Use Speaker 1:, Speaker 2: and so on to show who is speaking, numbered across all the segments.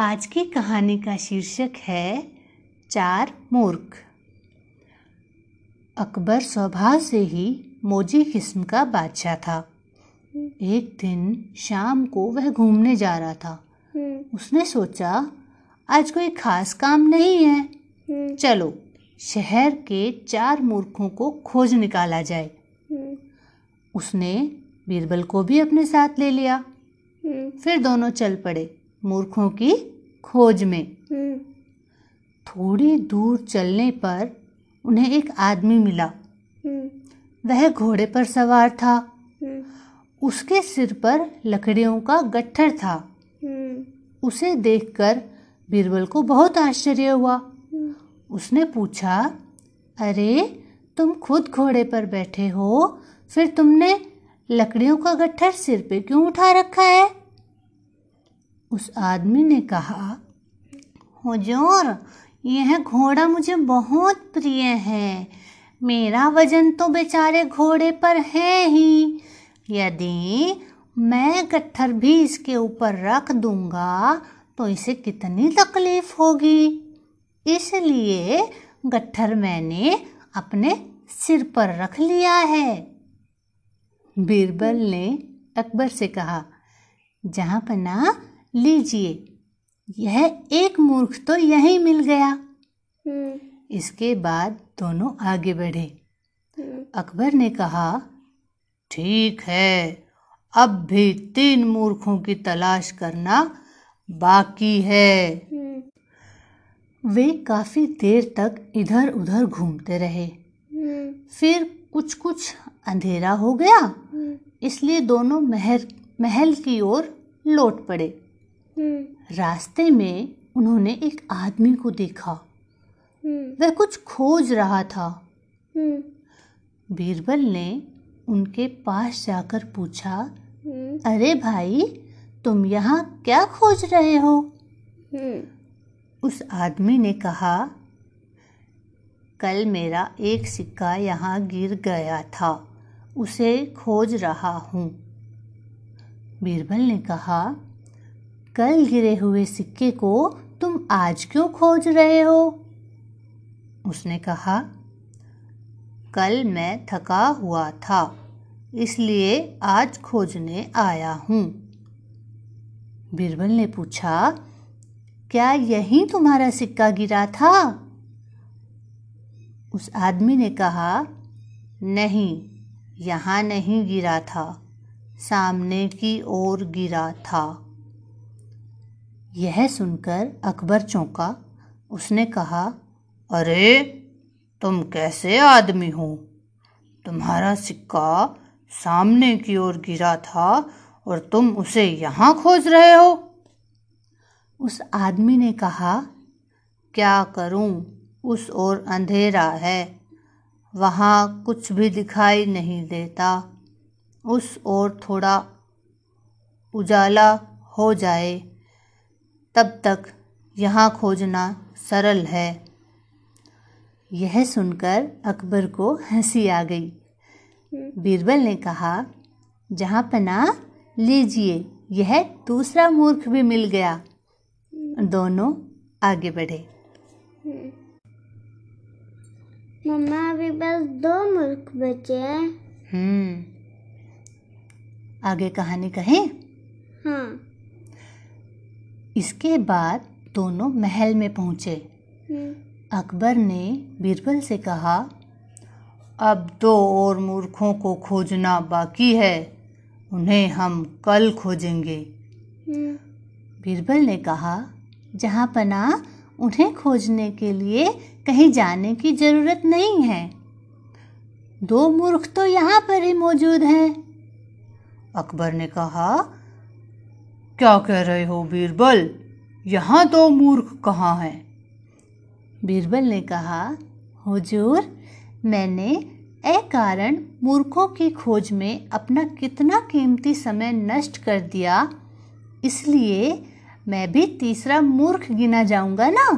Speaker 1: आज की कहानी का शीर्षक है, चार मूर्ख। अकबर स्वभाव से ही मोजी किस्म का बादशाह था। एक दिन शाम को वह घूमने जा रहा था। उसने सोचा, आज कोई खास काम नहीं है। चलो, शहर के चार मूर्खों को खोज निकाला जाए। उसने बीरबल को भी अपने साथ ले लिया। फिर दोनों चल पड़े। मूर्खों की खोज में। थोड़ी दूर चलने पर उन्हें एक आदमी मिला। वह घोड़े पर सवार था। उसके सिर पर लकड़ियों का गट्ठर था। उसे देखकर बीरबल को बहुत आश्चर्य हुआ। उसने पूछा अरे तुम खुद घोड़े पर बैठे हो फिर तुमने लकड़ियों का गट्ठर सिर पे क्यों उठा रखा है? उस आदमी ने कहा हुजूर यह घोड़ा मुझे बहुत प्रिय है। मेरा वज़न तो बेचारे घोड़े पर है ही। यदि मैं गट्ठर भी इसके ऊपर रख दूँगा तो इसे कितनी तकलीफ़ होगी? इसलिए गट्ठर मैंने अपने सिर पर रख लिया है। बीरबल ने अकबर से कहा, जहाँ पना लीजिए। यह एक मूर्ख तो यही मिल गया। इसके बाद दोनों आगे बढ़े। अकबर ने कहा ठीक है अब भी तीन मूर्खों की तलाश करना बाकी है। वे काफ़ी देर तक इधर उधर घूमते रहे। फिर कुछ कुछ अंधेरा हो गया। इसलिए दोनों महल महल की ओर लौट पड़े। रास्ते में उन्होंने एक आदमी को देखा। वह कुछ खोज रहा था। बीरबल ने उनके पास जाकर पूछा, अरे भाई, तुम यहाँ क्या खोज रहे हो? उस आदमी ने कहा, कल मेरा एक सिक्का यहाँ गिर गया था, उसे खोज रहा हूँ। बीरबल ने कहा कल गिरे हुए सिक्के को तुम आज क्यों खोज रहे हो? उसने कहा, कल मैं थका हुआ था, इसलिए आज खोजने आया हूँ। बीरबल ने पूछा, क्या यही तुम्हारा सिक्का गिरा था? उस आदमी ने कहा, नहीं, यहाँ नहीं गिरा था, सामने की ओर गिरा था। यह सुनकर अकबर चौंका। उसने कहा, अरे, तुम कैसे आदमी हो? तुम्हारा सिक्का सामने की ओर गिरा था और तुम उसे यहाँ खोज रहे हो? उस आदमी ने कहा, क्या करूँ? उस ओर अंधेरा है। वहाँ कुछ भी दिखाई नहीं देता। उस ओर थोड़ा उजाला हो जाए। तब तक यहाँ खोजना सरल है। यह सुनकर अकबर को हँसी आ गई। बीरबल ने कहा जहाँ पना लीजिए यह दूसरा मूर्ख भी मिल गया। दोनों आगे बढ़े।
Speaker 2: मम्मा अभी बस दो मूर्ख बचे हैं।
Speaker 1: हम्म। आगे कहानी कहें?
Speaker 2: हाँ।
Speaker 1: इसके बाद दोनों महल में पहुँचे। अकबर ने बीरबल से कहा, अब दो और मूर्खों को खोजना बाकी है। उन्हें हम कल खोजेंगे। बीरबल ने कहा, जहाँ पना उन्हें खोजने के लिए कहीं जाने की ज़रूरत नहीं है। दो मूर्ख तो यहाँ पर ही मौजूद हैं। अकबर ने कहा क्या कह रहे हो बीरबल? यहाँ तो मूर्ख कहाँ है? बीरबल ने कहा हुजूर मैंने ए कारण मूर्खों की खोज में अपना कितना कीमती समय नष्ट कर दिया इसलिए मैं भी तीसरा मूर्ख गिना जाऊँगा ना?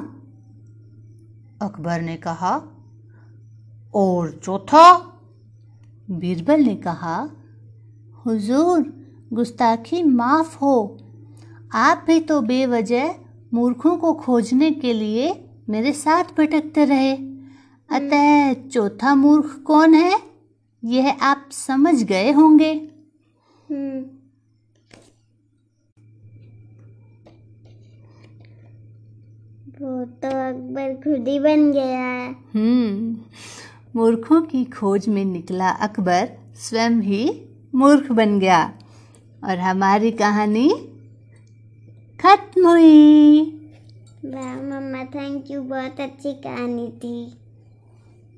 Speaker 1: अकबर ने कहा और चौथा? बीरबल ने कहा हुजूर गुस्ताखी माफ़ हो आप भी तो बेवजह मूर्खों को खोजने के लिए मेरे साथ भटकते रहे। अतः चौथा मूर्ख कौन है? यह आप समझ गए होंगे।
Speaker 2: हम्म। वो तो अकबर खुद ही बन गया
Speaker 1: हम्म। मूर्खों की खोज में निकला अकबर स्वयं ही मूर्ख बन गया। और हमारी कहानी खत्म हुई।
Speaker 2: वाह मम्मा थैंक यू बहुत अच्छी कहानी थी।